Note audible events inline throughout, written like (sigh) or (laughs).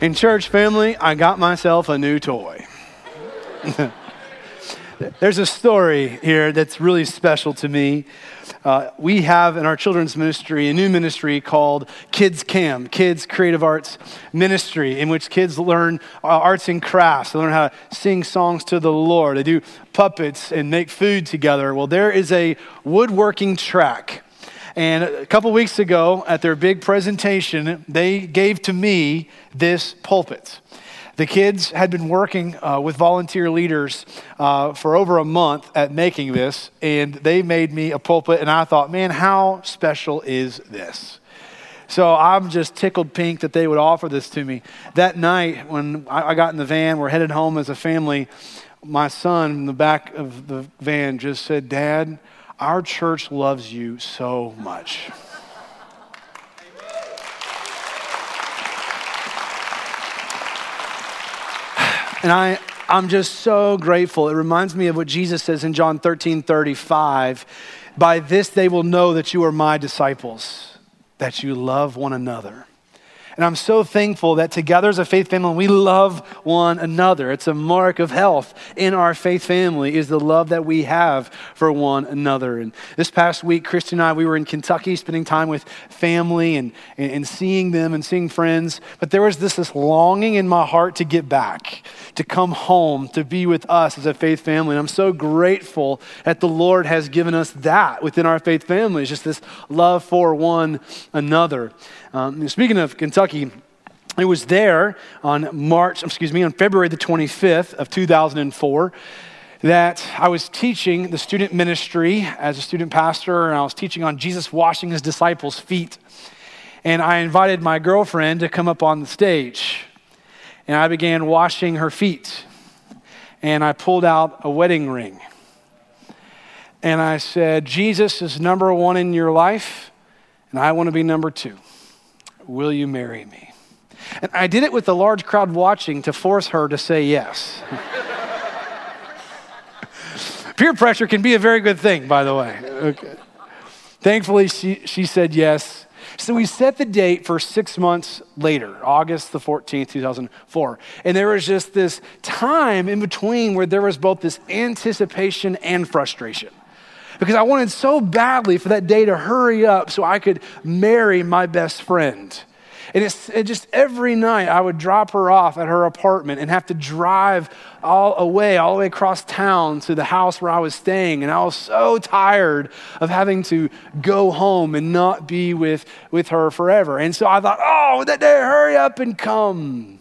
In church family, I got myself a new toy. There's a story here that's really special to me. Uh, we have in our children's ministry a new ministry called Kids Cam, Kids Creative Arts Ministry, in which kids learn uh, arts and crafts. They learn how to sing songs to the Lord. They do puppets and make food together. Well, there is a woodworking track. And a couple weeks ago, at their big presentation, they gave to me this pulpit. The kids had been working uh, with volunteer leaders uh, for over a month at making this, and they made me a pulpit, and I thought, man, how special is this? So I'm just tickled pink that they would offer this to me. That night, when I got in the van, we're headed home as a family, my son in the back of the van just said, Dad, our church loves you so much. And I, I'm just so grateful. It reminds me of what Jesus says in John 13 35. By this they will know that you are my disciples, that you love one another. And I'm so thankful that together as a faith family, we love one another. It's a mark of health in our faith family is the love that we have for one another. And this past week, Christy and I, we were in Kentucky spending time with family and, and, and seeing them and seeing friends. But there was this, this longing in my heart to get back, to come home, to be with us as a faith family. And I'm so grateful that the Lord has given us that within our faith family. It's just this love for one another. Um, speaking of Kentucky, it was there on March, excuse me, on February the 25th of 2004 that I was teaching the student ministry as a student pastor, and I was teaching on Jesus washing his disciples' feet. And I invited my girlfriend to come up on the stage, and I began washing her feet. And I pulled out a wedding ring. And I said, Jesus is number one in your life, and I want to be number two. Will you marry me? And I did it with the large crowd watching to force her to say yes. (laughs) Peer pressure can be a very good thing, by the way. Okay. Thankfully, she, she said yes. So we set the date for six months later, August the 14th, 2004. And there was just this time in between where there was both this anticipation and frustration because I wanted so badly for that day to hurry up so I could marry my best friend. And it's it just every night I would drop her off at her apartment and have to drive all away, all the way across town to the house where I was staying. And I was so tired of having to go home and not be with, with her forever. And so I thought, oh, that day, hurry up and come.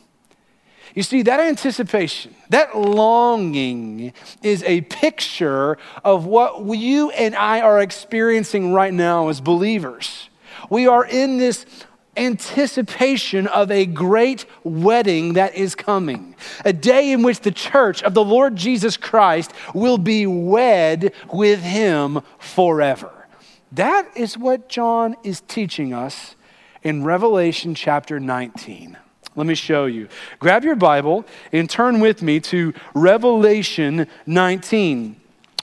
You see, that anticipation, that longing is a picture of what you and I are experiencing right now as believers. We are in this anticipation of a great wedding that is coming, a day in which the church of the Lord Jesus Christ will be wed with him forever. That is what John is teaching us in Revelation chapter 19. Let me show you. Grab your Bible and turn with me to Revelation 19.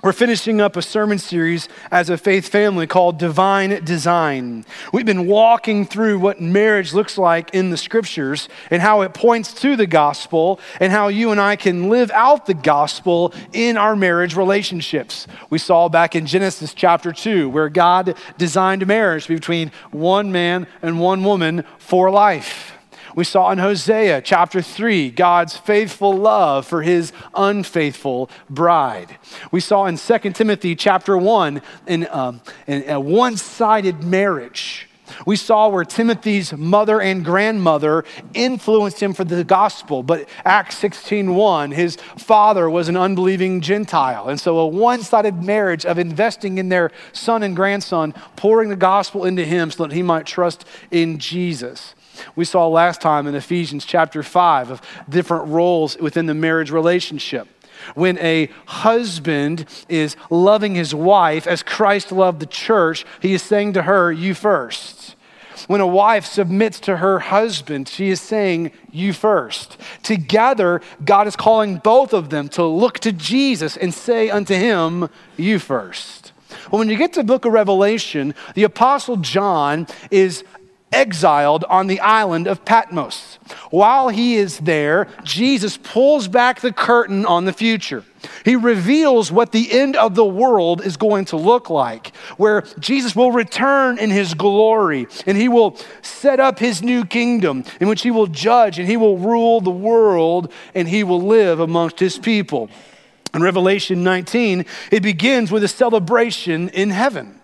We're finishing up a sermon series as a faith family called Divine Design. We've been walking through what marriage looks like in the scriptures and how it points to the gospel and how you and I can live out the gospel in our marriage relationships. We saw back in Genesis chapter 2 where God designed marriage between one man and one woman for life. We saw in Hosea chapter 3 God's faithful love for his unfaithful bride. We saw in 2 Timothy chapter 1 in, um, in a one sided marriage. We saw where Timothy's mother and grandmother influenced him for the gospel, but Acts 16:1, his father was an unbelieving Gentile. And so a one-sided marriage of investing in their son and grandson, pouring the gospel into him so that he might trust in Jesus. We saw last time in Ephesians chapter 5 of different roles within the marriage relationship. When a husband is loving his wife as Christ loved the church, he is saying to her, You first. When a wife submits to her husband, she is saying, You first. Together, God is calling both of them to look to Jesus and say unto him, You first. Well, when you get to the book of Revelation, the Apostle John is exiled on the island of Patmos. While he is there, Jesus pulls back the curtain on the future. He reveals what the end of the world is going to look like, where Jesus will return in his glory and he will set up his new kingdom in which he will judge and he will rule the world and he will live amongst his people. In Revelation 19, it begins with a celebration in heaven.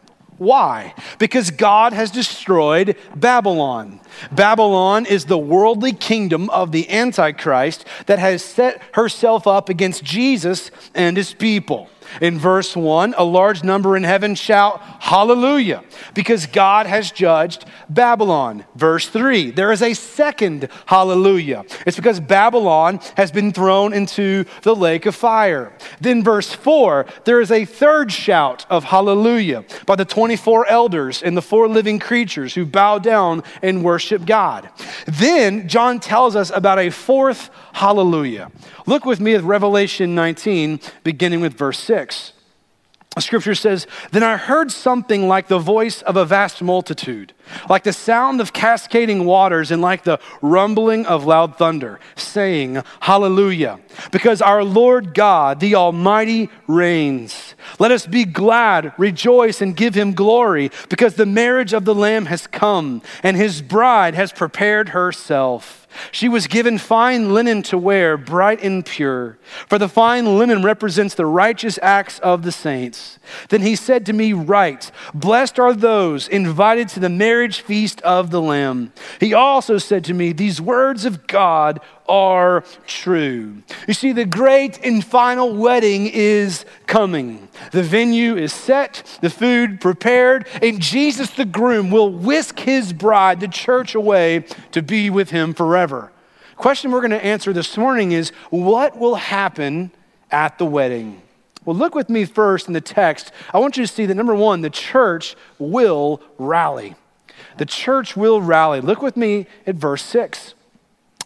Why? Because God has destroyed Babylon. Babylon is the worldly kingdom of the Antichrist that has set herself up against Jesus and his people. In verse 1, a large number in heaven shout, Hallelujah, because God has judged Babylon. Verse 3, there is a second hallelujah. It's because Babylon has been thrown into the lake of fire. Then, verse 4, there is a third shout of hallelujah by the 24 elders and the four living creatures who bow down and worship God. Then, John tells us about a fourth hallelujah. Look with me at Revelation 19, beginning with verse 6. Scripture says, Then I heard something like the voice of a vast multitude, like the sound of cascading waters, and like the rumbling of loud thunder, saying, Hallelujah, because our Lord God, the Almighty, reigns. Let us be glad, rejoice, and give him glory, because the marriage of the Lamb has come, and his bride has prepared herself. She was given fine linen to wear, bright and pure, for the fine linen represents the righteous acts of the saints. Then he said to me, Write, blessed are those invited to the marriage feast of the Lamb. He also said to me, These words of God are true. You see, the great and final wedding is coming. The venue is set, the food prepared, and Jesus the groom will whisk his bride, the church, away to be with him forever. Question we're going to answer this morning is what will happen at the wedding? Well, look with me first in the text. I want you to see that number one, the church will rally. The church will rally. Look with me at verse 6.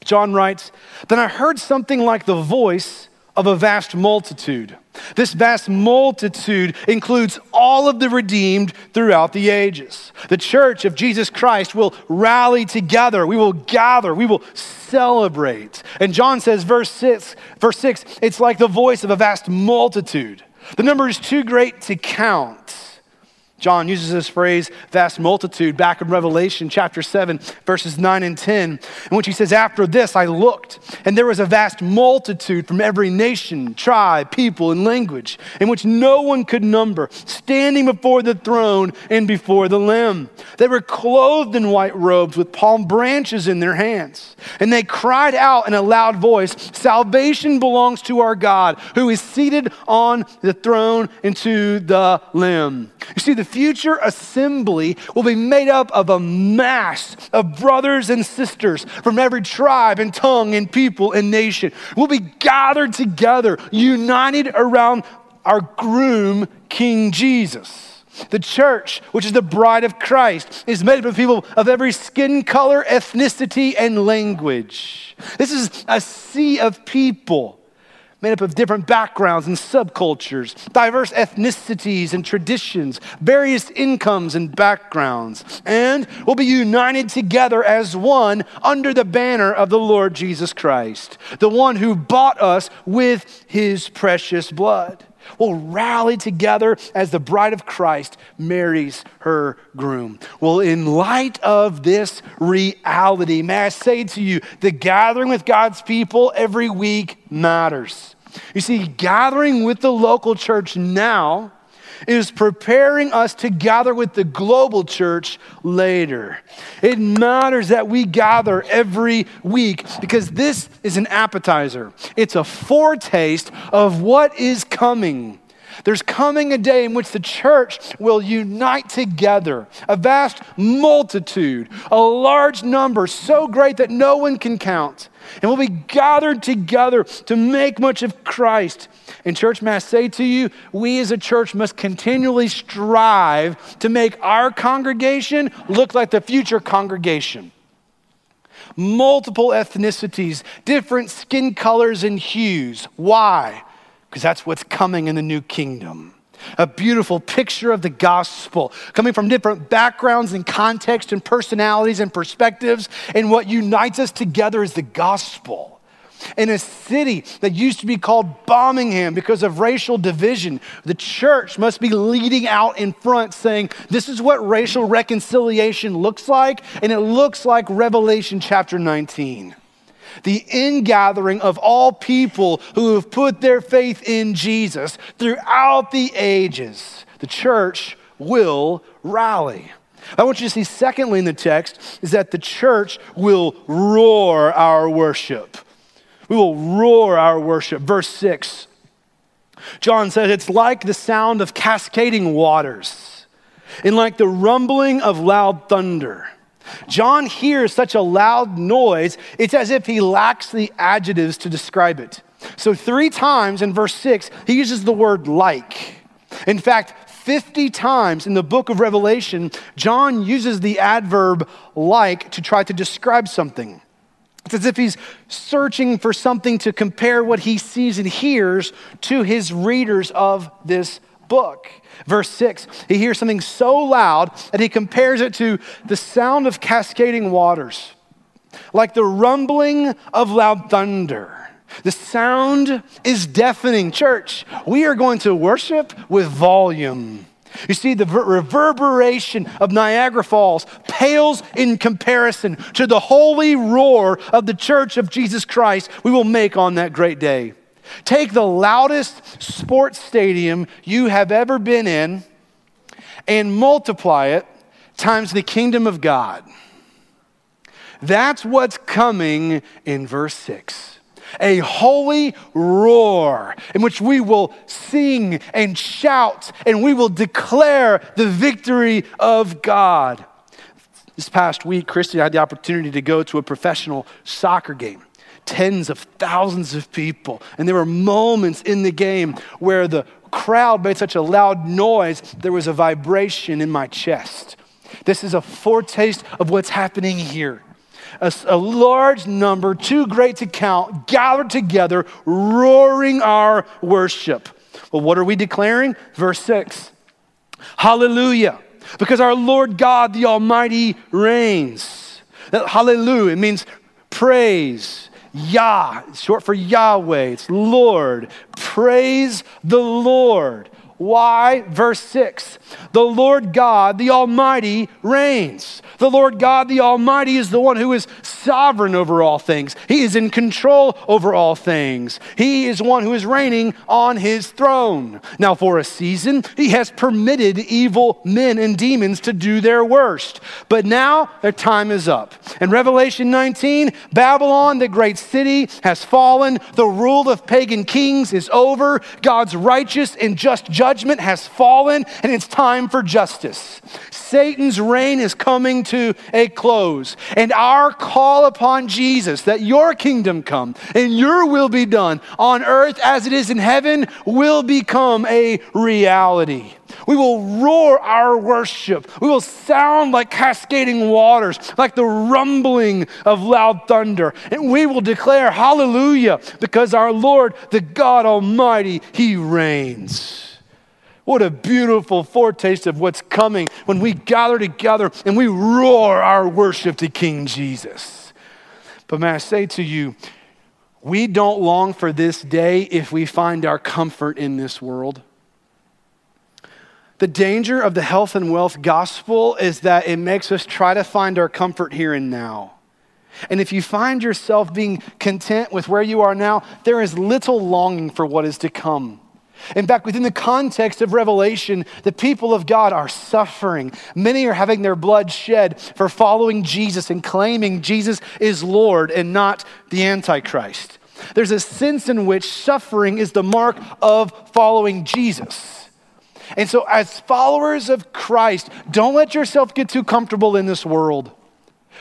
John writes, Then I heard something like the voice of a vast multitude. This vast multitude includes all of the redeemed throughout the ages. The church of Jesus Christ will rally together. We will gather. We will celebrate. And John says, verse 6, verse 6, it's like the voice of a vast multitude. The number is too great to count. John uses this phrase, vast multitude, back in Revelation chapter 7, verses 9 and 10, in which he says, After this I looked, and there was a vast multitude from every nation, tribe, people, and language, in which no one could number, standing before the throne and before the Lamb. They were clothed in white robes with palm branches in their hands, and they cried out in a loud voice, Salvation belongs to our God, who is seated on the throne and to the Lamb. You see, the future assembly will be made up of a mass of brothers and sisters from every tribe and tongue and people and nation. We'll be gathered together, united around our groom, King Jesus. The church, which is the bride of Christ, is made up of people of every skin color, ethnicity, and language. This is a sea of people made up of different backgrounds and subcultures, diverse ethnicities and traditions, various incomes and backgrounds, and will be united together as one under the banner of the Lord Jesus Christ, the one who bought us with his precious blood. Will rally together as the bride of Christ marries her groom. Well, in light of this reality, may I say to you, the gathering with God's people every week matters. You see, gathering with the local church now is preparing us to gather with the global church later. It matters that we gather every week because this is an appetizer, it's a foretaste of what is coming. There's coming a day in which the church will unite together, a vast multitude, a large number, so great that no one can count. And we'll be gathered together to make much of Christ. And, church, may I say to you, we as a church must continually strive to make our congregation look like the future congregation. Multiple ethnicities, different skin colors and hues. Why? Because that's what's coming in the new kingdom. a beautiful picture of the gospel, coming from different backgrounds and contexts and personalities and perspectives. And what unites us together is the gospel in a city that used to be called Bombingham because of racial division. The church must be leading out in front saying, This is what racial reconciliation looks like, and it looks like Revelation chapter 19. The ingathering of all people who have put their faith in Jesus throughout the ages. The church will rally. I want you to see, secondly, in the text, is that the church will roar our worship. We will roar our worship. Verse 6. John said, It's like the sound of cascading waters and like the rumbling of loud thunder. John hears such a loud noise, it's as if he lacks the adjectives to describe it. So, three times in verse 6, he uses the word like. In fact, 50 times in the book of Revelation, John uses the adverb like to try to describe something. It's as if he's searching for something to compare what he sees and hears to his readers of this book. Verse 6, he hears something so loud that he compares it to the sound of cascading waters, like the rumbling of loud thunder. The sound is deafening. Church, we are going to worship with volume. You see, the reverberation of Niagara Falls pales in comparison to the holy roar of the church of Jesus Christ we will make on that great day. Take the loudest sports stadium you have ever been in and multiply it times the kingdom of God. That's what's coming in verse 6 a holy roar in which we will sing and shout and we will declare the victory of God. This past week, Christy had the opportunity to go to a professional soccer game. Tens of thousands of people. And there were moments in the game where the crowd made such a loud noise, there was a vibration in my chest. This is a foretaste of what's happening here a, a large number, too great to count, gathered together, roaring our worship. Well, what are we declaring? Verse 6 Hallelujah, because our Lord God the Almighty reigns. Hallelujah, it means praise. Yah, short for Yahweh, it's Lord. Praise the Lord. Why? Verse 6 The Lord God, the Almighty, reigns. The Lord God, the Almighty, is the one who is sovereign over all things. He is in control over all things. He is one who is reigning on his throne. Now, for a season, he has permitted evil men and demons to do their worst. But now their time is up. In Revelation 19, Babylon, the great city, has fallen. The rule of pagan kings is over. God's righteous and just judgment has fallen, and it's time for justice. Satan's reign is coming to a close. And our call upon Jesus that your kingdom come and your will be done on earth as it is in heaven will become a reality. We will roar our worship. We will sound like cascading waters, like the rumbling of loud thunder. And we will declare hallelujah because our Lord, the God Almighty, He reigns. What a beautiful foretaste of what's coming when we gather together and we roar our worship to King Jesus. But may I say to you, we don't long for this day if we find our comfort in this world. The danger of the health and wealth gospel is that it makes us try to find our comfort here and now. And if you find yourself being content with where you are now, there is little longing for what is to come. In fact, within the context of Revelation, the people of God are suffering. Many are having their blood shed for following Jesus and claiming Jesus is Lord and not the Antichrist. There's a sense in which suffering is the mark of following Jesus. And so, as followers of Christ, don't let yourself get too comfortable in this world.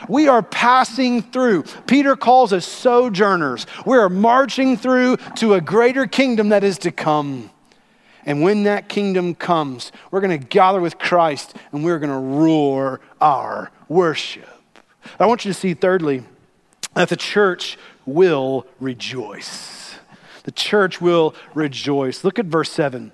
We are passing through. Peter calls us sojourners. We are marching through to a greater kingdom that is to come. And when that kingdom comes, we're going to gather with Christ and we're going to roar our worship. I want you to see, thirdly, that the church will rejoice. The church will rejoice. Look at verse 7.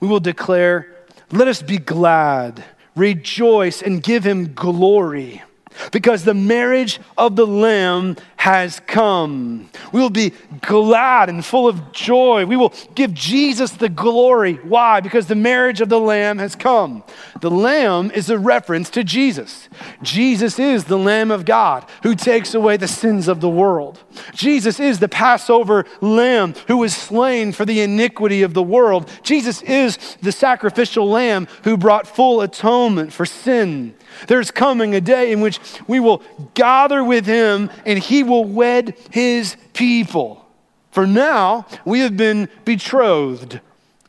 we will declare, Let us be glad, rejoice, and give him glory because the marriage of the Lamb has come. We will be glad and full of joy. We will give Jesus the glory. Why? Because the marriage of the Lamb has come. The Lamb is a reference to Jesus. Jesus is the Lamb of God who takes away the sins of the world. Jesus is the Passover Lamb who was slain for the iniquity of the world. Jesus is the sacrificial Lamb who brought full atonement for sin. There's coming a day in which we will gather with him and he will wed his people. For now, we have been betrothed.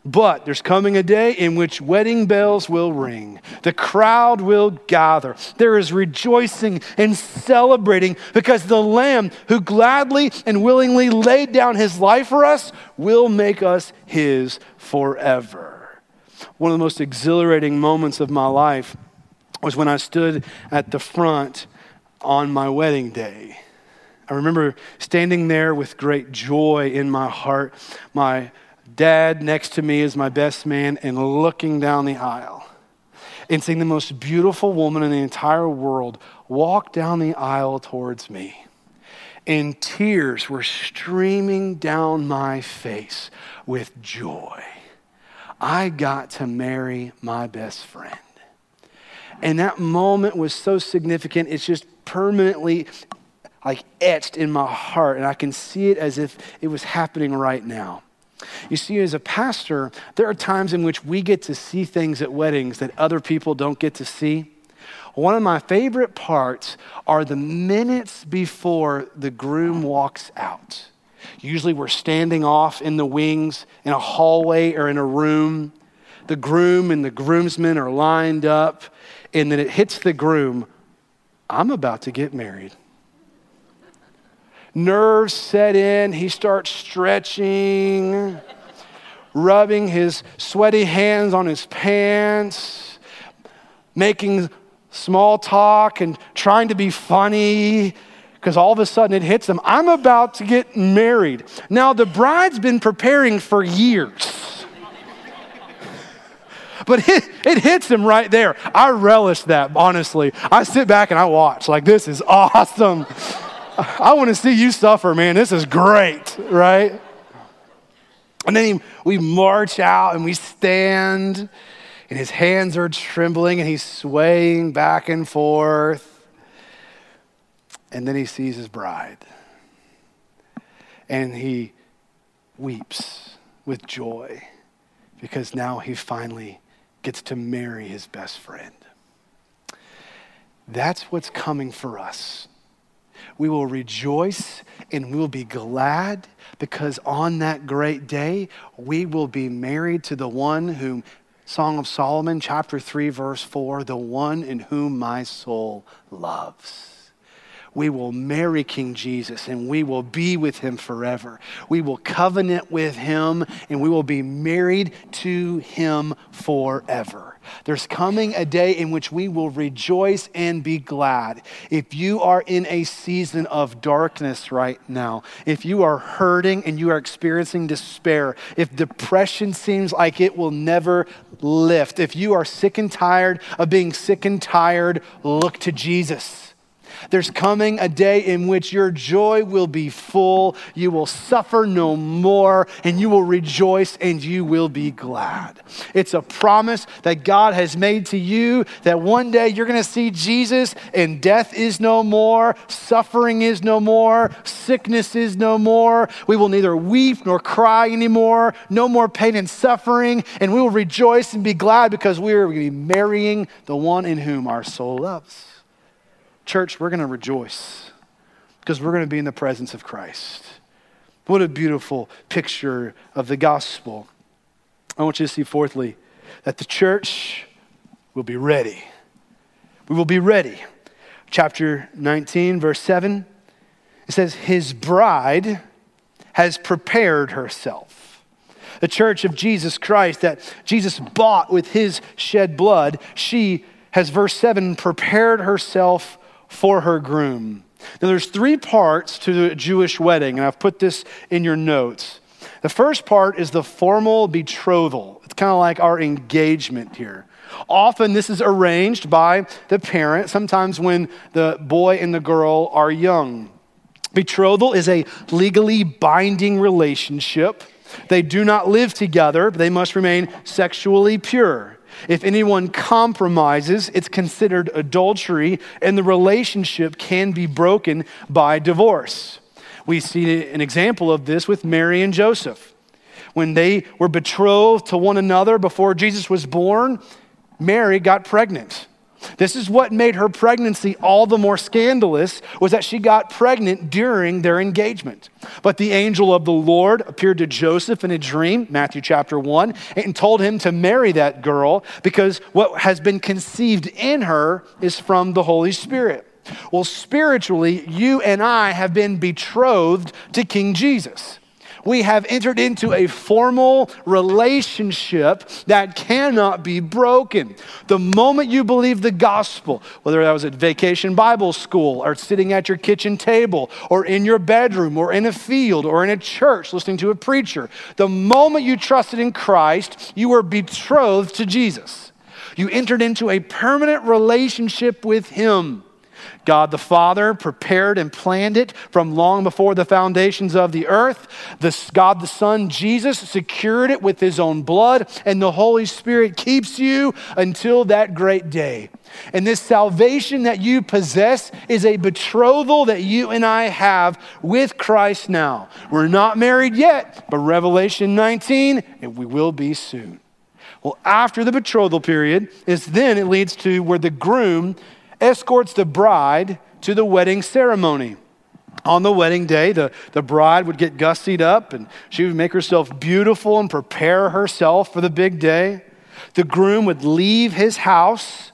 But there's coming a day in which wedding bells will ring. The crowd will gather. There is rejoicing and celebrating because the Lamb who gladly and willingly laid down his life for us will make us his forever. One of the most exhilarating moments of my life was when I stood at the front on my wedding day. I remember standing there with great joy in my heart, my dad next to me as my best man, and looking down the aisle and seeing the most beautiful woman in the entire world walk down the aisle towards me. And tears were streaming down my face with joy. I got to marry my best friend. And that moment was so significant, it's just permanently like etched in my heart. And I can see it as if it was happening right now. You see, as a pastor, there are times in which we get to see things at weddings that other people don't get to see. One of my favorite parts are the minutes before the groom walks out. Usually, we're standing off in the wings in a hallway or in a room. The groom and the groomsmen are lined up, and then it hits the groom I'm about to get married. Nerves set in, he starts stretching, rubbing his sweaty hands on his pants, making small talk and trying to be funny because all of a sudden it hits him. I'm about to get married. Now, the bride's been preparing for years. But it, it hits him right there. I relish that, honestly. I sit back and I watch, like, this is awesome. I want to see you suffer, man. This is great, right? And then he, we march out and we stand, and his hands are trembling and he's swaying back and forth. And then he sees his bride. And he weeps with joy because now he finally gets to marry his best friend. That's what's coming for us. We will rejoice and we will be glad because on that great day, we will be married to the one whom Song of Solomon, chapter 3, verse 4, the one in whom my soul loves we will marry King Jesus and we will be with him forever. We will covenant with him and we will be married to him forever. There's coming a day in which we will rejoice and be glad. If you are in a season of darkness right now, if you are hurting and you are experiencing despair, if depression seems like it will never lift, if you are sick and tired of being sick and tired, look to Jesus. There's coming a day in which your joy will be full, you will suffer no more, and you will rejoice and you will be glad. It's a promise that God has made to you that one day you're going to see Jesus and death is no more, suffering is no more, sickness is no more. We will neither weep nor cry anymore, no more pain and suffering, and we will rejoice and be glad because we are going to be marrying the one in whom our soul loves. Church, we're going to rejoice because we're going to be in the presence of Christ. What a beautiful picture of the gospel. I want you to see, fourthly, that the church will be ready. We will be ready. Chapter 19, verse 7, it says, His bride has prepared herself. The church of Jesus Christ that Jesus bought with his shed blood, she has, verse 7, prepared herself for her groom. Now, there's three parts to the Jewish wedding, and I've put this in your notes. The first part is the formal betrothal. It's kind of like our engagement here. Often this is arranged by the parent, sometimes when the boy and the girl are young. Betrothal is a legally binding relationship. They do not live together, but they must remain sexually pure. If anyone compromises, it's considered adultery, and the relationship can be broken by divorce. We see an example of this with Mary and Joseph. When they were betrothed to one another before Jesus was born, Mary got pregnant. This is what made her pregnancy all the more scandalous was that she got pregnant during their engagement. But the angel of the Lord appeared to Joseph in a dream, Matthew chapter 1, and told him to marry that girl because what has been conceived in her is from the Holy Spirit. Well, spiritually, you and I have been betrothed to King Jesus we have entered into a formal relationship that cannot be broken. The moment you believe the gospel, whether that was at vacation Bible school or sitting at your kitchen table or in your bedroom or in a field or in a church listening to a preacher, the moment you trusted in Christ, you were betrothed to Jesus. You entered into a permanent relationship with Him. God the Father prepared and planned it from long before the foundations of the earth. The, God the Son, Jesus, secured it with his own blood, and the Holy Spirit keeps you until that great day. And this salvation that you possess is a betrothal that you and I have with Christ now. We're not married yet, but Revelation 19, and we will be soon. Well, after the betrothal period is then it leads to where the groom escorts the bride to the wedding ceremony. On the wedding day, the, the bride would get gussied up and she would make herself beautiful and prepare herself for the big day. The groom would leave his house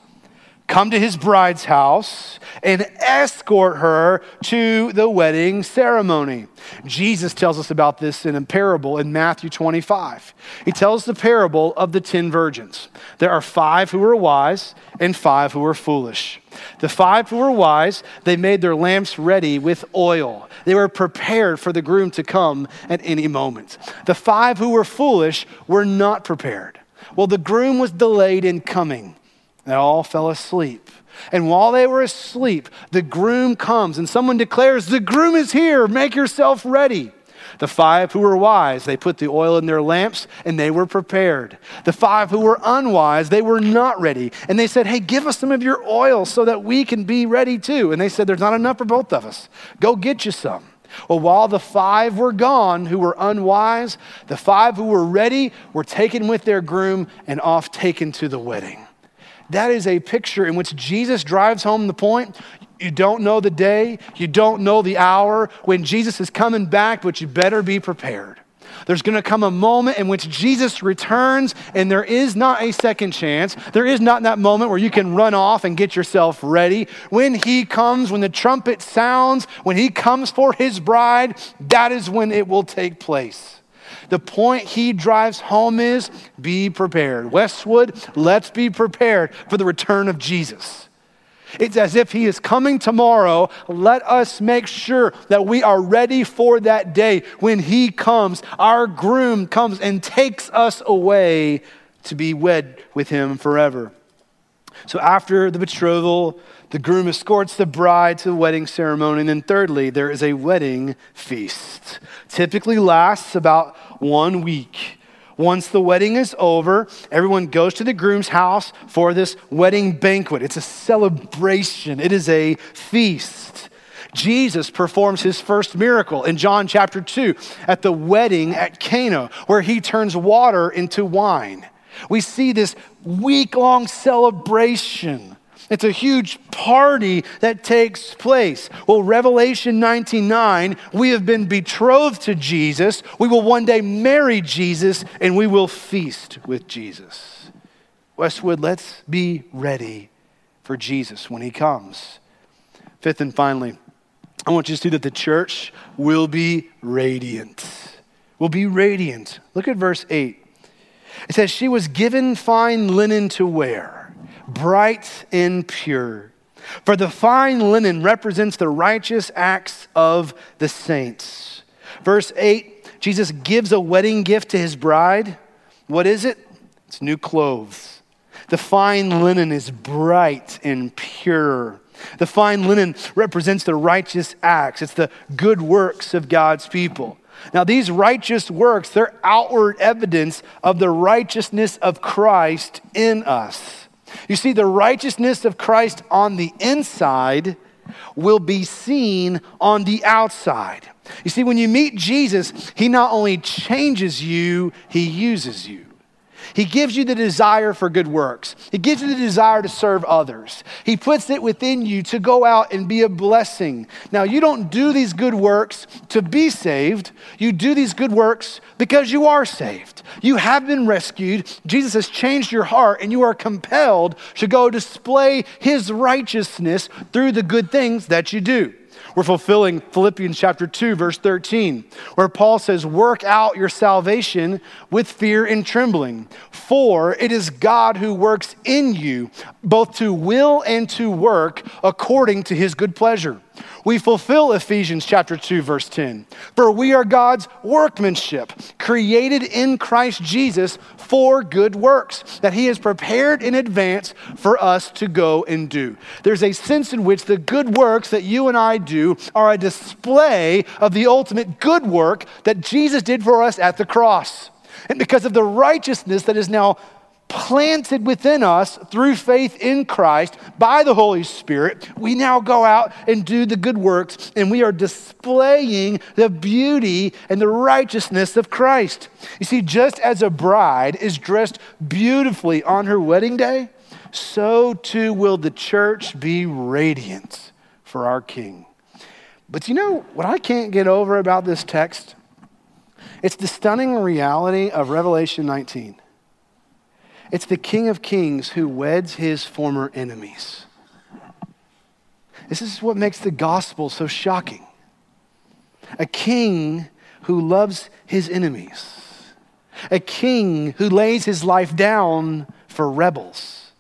come to his bride's house and escort her to the wedding ceremony. Jesus tells us about this in a parable in Matthew 25. He tells the parable of the 10 virgins. There are five who were wise and five who were foolish. The five who were wise, they made their lamps ready with oil. They were prepared for the groom to come at any moment. The five who were foolish were not prepared. Well, the groom was delayed in coming. They all fell asleep. And while they were asleep, the groom comes and someone declares, The groom is here, make yourself ready. The five who were wise, they put the oil in their lamps and they were prepared. The five who were unwise, they were not ready. And they said, Hey, give us some of your oil so that we can be ready too. And they said, There's not enough for both of us. Go get you some. Well, while the five were gone who were unwise, the five who were ready were taken with their groom and off taken to the wedding. That is a picture in which Jesus drives home the point. You don't know the day, you don't know the hour when Jesus is coming back, but you better be prepared. There's going to come a moment in which Jesus returns, and there is not a second chance. There is not that moment where you can run off and get yourself ready. When He comes, when the trumpet sounds, when He comes for His bride, that is when it will take place. The point he drives home is be prepared. Westwood, let's be prepared for the return of Jesus. It's as if he is coming tomorrow. Let us make sure that we are ready for that day when he comes. Our groom comes and takes us away to be wed with him forever. So after the betrothal, the groom escorts the bride to the wedding ceremony. And then, thirdly, there is a wedding feast. Typically lasts about one week. Once the wedding is over, everyone goes to the groom's house for this wedding banquet. It's a celebration, it is a feast. Jesus performs his first miracle in John chapter 2 at the wedding at Cana, where he turns water into wine. We see this week long celebration it's a huge party that takes place. Well, Revelation 19:9, we have been betrothed to Jesus. We will one day marry Jesus and we will feast with Jesus. Westwood, let's be ready for Jesus when he comes. Fifth and finally, I want you to see that the church will be radiant. Will be radiant. Look at verse 8. It says, She was given fine linen to wear bright and pure. For the fine linen represents the righteous acts of the saints. Verse 8 Jesus gives a wedding gift to his bride. What is it? It's new clothes. The fine linen is bright and pure. The fine linen represents the righteous acts, it's the good works of God's people. Now, these righteous works, they're outward evidence of the righteousness of Christ in us. You see, the righteousness of Christ on the inside will be seen on the outside. You see, when you meet Jesus, he not only changes you, he uses you. He gives you the desire for good works. He gives you the desire to serve others. He puts it within you to go out and be a blessing. Now, you don't do these good works to be saved. You do these good works because you are saved. You have been rescued. Jesus has changed your heart, and you are compelled to go display his righteousness through the good things that you do. We're fulfilling Philippians chapter 2, verse 13, where Paul says, Work out your salvation with fear and trembling, for it is God who works in you, both to will and to work according to his good pleasure we fulfill Ephesians chapter 2 verse 10. For we are God's workmanship, created in Christ Jesus for good works that he has prepared in advance for us to go and do. There's a sense in which the good works that you and I do are a display of the ultimate good work that Jesus did for us at the cross. And because of the righteousness that is now planted within us through faith in Christ by the Holy Spirit, we now go out and do the good works and we are displaying the beauty and the righteousness of Christ. You see, just as a bride is dressed beautifully on her wedding day, so too will the church be radiant for our King. But you know what I can't get over about this text? It's the stunning reality of Revelation 19 it's the King of Kings who weds his former enemies. This is what makes the gospel so shocking. A king who loves his enemies, a king who lays his life down for rebels,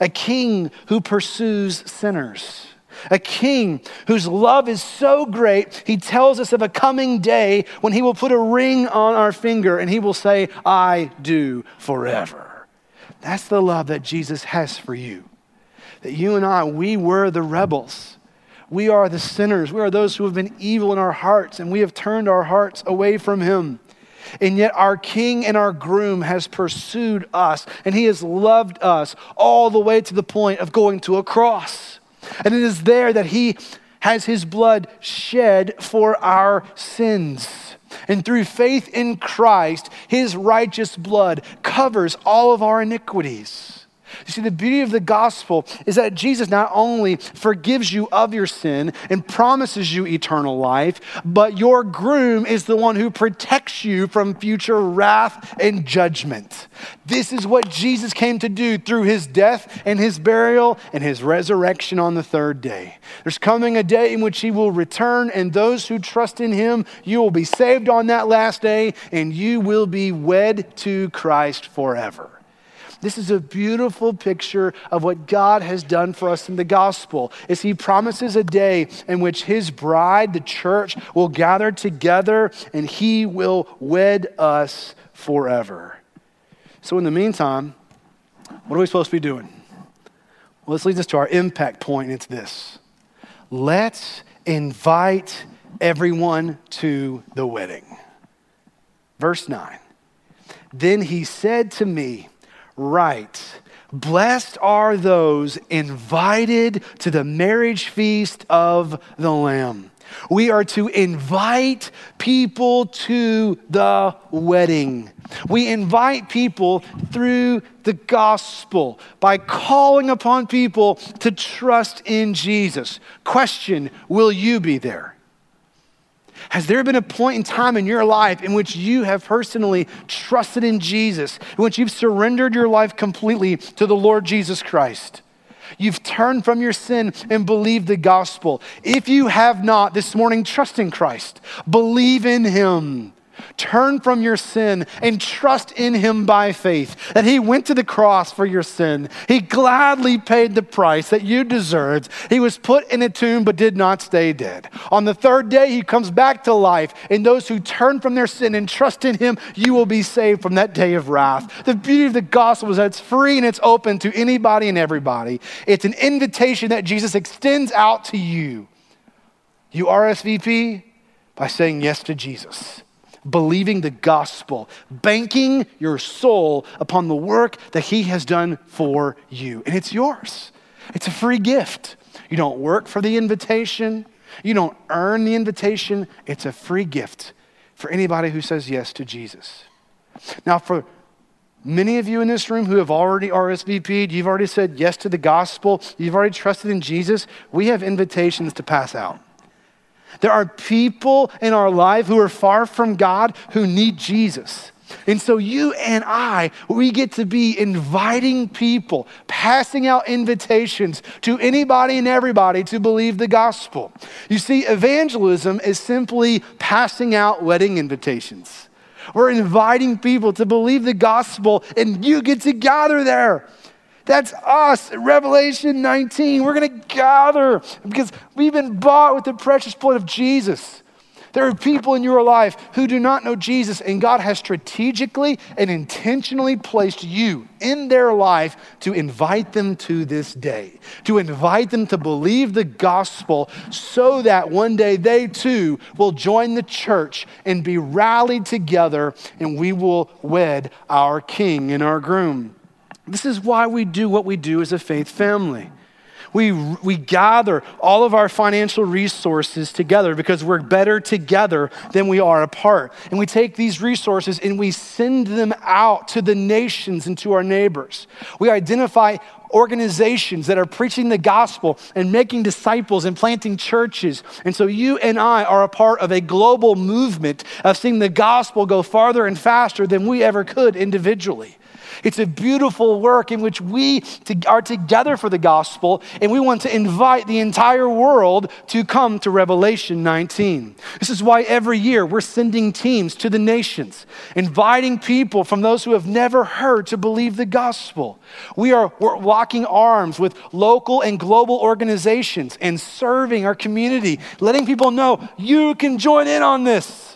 a king who pursues sinners. A king whose love is so great, he tells us of a coming day when he will put a ring on our finger and he will say, I do forever. That's the love that Jesus has for you. That you and I, we were the rebels. We are the sinners. We are those who have been evil in our hearts, and we have turned our hearts away from Him. And yet, our King and our groom has pursued us, and He has loved us all the way to the point of going to a cross. And it is there that He has His blood shed for our sins. And through faith in Christ, his righteous blood covers all of our iniquities. You see, the beauty of the gospel is that Jesus not only forgives you of your sin and promises you eternal life, but your groom is the one who protects you from future wrath and judgment. This is what Jesus came to do through his death and his burial and his resurrection on the third day. There's coming a day in which he will return, and those who trust in him, you will be saved on that last day, and you will be wed to Christ forever. This is a beautiful picture of what God has done for us in the gospel. Is he promises a day in which his bride, the church, will gather together and he will wed us forever. So in the meantime, what are we supposed to be doing? Well, this leads us to our impact point, and it's this. Let's invite everyone to the wedding. Verse 9. Then he said to me, write. Blessed are those invited to the marriage feast of the Lamb. We are to invite people to the wedding. We invite people through the gospel by calling upon people to trust in Jesus. Question Will you be there? Has there been a point in time in your life in which you have personally trusted in Jesus, in which you've surrendered your life completely to the Lord Jesus Christ? You've turned from your sin and believed the gospel. If you have not this morning, trust in Christ, believe in Him. Turn from your sin and trust in him by faith. That he went to the cross for your sin. He gladly paid the price that you deserved. He was put in a tomb but did not stay dead. On the third day, he comes back to life. And those who turn from their sin and trust in him, you will be saved from that day of wrath. The beauty of the gospel is that it's free and it's open to anybody and everybody. It's an invitation that Jesus extends out to you. You RSVP by saying yes to Jesus believing the gospel, banking your soul upon the work that he has done for you. And it's yours, it's a free gift. You don't work for the invitation, you don't earn the invitation. It's a free gift for anybody who says yes to Jesus. Now, for Many of you in this room who have already RSVP'd, you've already said yes to the gospel, you've already trusted in Jesus, we have invitations to pass out. There are people in our life who are far from God who need Jesus. And so, you and I, we get to be inviting people, passing out invitations to anybody and everybody to believe the gospel. You see, evangelism is simply passing out wedding invitations. We're inviting people to believe the gospel, and you get to gather there. That's us. Revelation 19. We're going to gather because we've been bought with the precious blood of Jesus. There are people in your life who do not know Jesus, and God has strategically and intentionally placed you in their life to invite them to this day, to invite them to believe the gospel so that one day they too will join the church and be rallied together, and we will wed our king and our groom. This is why we do what we do as a faith family. We, we gather all of our financial resources together because we're better together than we are apart. And we take these resources and we send them out to the nations and to our neighbors. We identify organizations that are preaching the gospel and making disciples and planting churches. And so you and I are a part of a global movement of seeing the gospel go farther and faster than we ever could individually. It's a beautiful work in which we are together for the gospel, and we want to invite the entire world to come to Revelation 19. This is why every year we're sending teams to the nations, inviting people from those who have never heard to believe the gospel. We are locking arms with local and global organizations and serving our community, letting people know you can join in on this.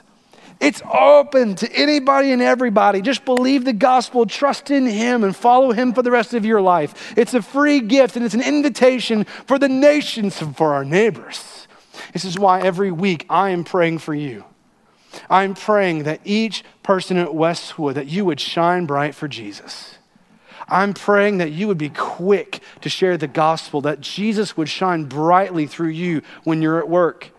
It's open to anybody and everybody. Just believe the gospel, trust in Him, and follow Him for the rest of your life. It's a free gift and it's an invitation for the nations and for our neighbors. This is why every week I am praying for you. I'm praying that each person at Westwood, that you would shine bright for Jesus. I'm praying that you would be quick to share the gospel, that Jesus would shine brightly through you when you're at work,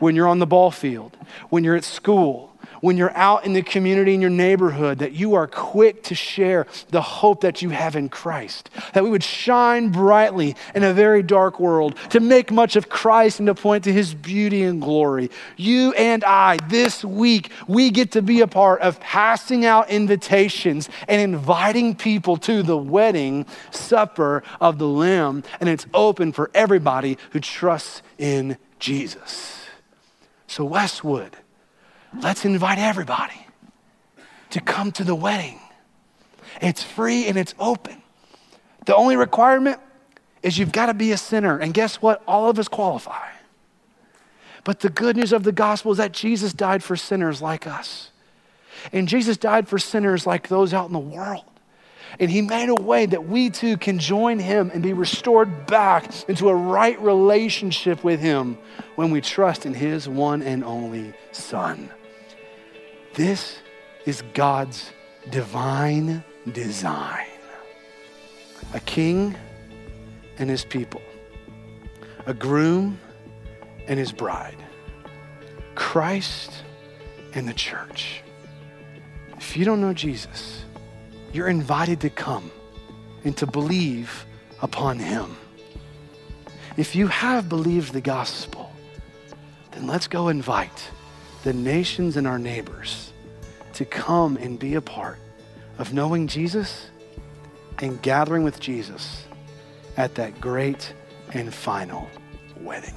when you're on the ball field, when you're at school, when you're out in the community in your neighborhood, that you are quick to share the hope that you have in Christ. That we would shine brightly in a very dark world, to make much of Christ and to point to his beauty and glory. You and I, this week, we get to be a part of passing out invitations and inviting people to the wedding supper of the Lamb. And it's open for everybody who trusts in Jesus. So, Westwood, Let's invite everybody to come to the wedding. It's free and it's open. The only requirement is you've got to be a sinner. And guess what? All of us qualify. But the good news of the gospel is that Jesus died for sinners like us. And Jesus died for sinners like those out in the world. And he made a way that we too can join him and be restored back into a right relationship with him when we trust in his one and only Son. This is God's divine design a king and his people, a groom and his bride, Christ and the church. If you don't know Jesus, you're invited to come and to believe upon him. If you have believed the gospel, then let's go invite the nations and our neighbors to come and be a part of knowing Jesus and gathering with Jesus at that great and final wedding.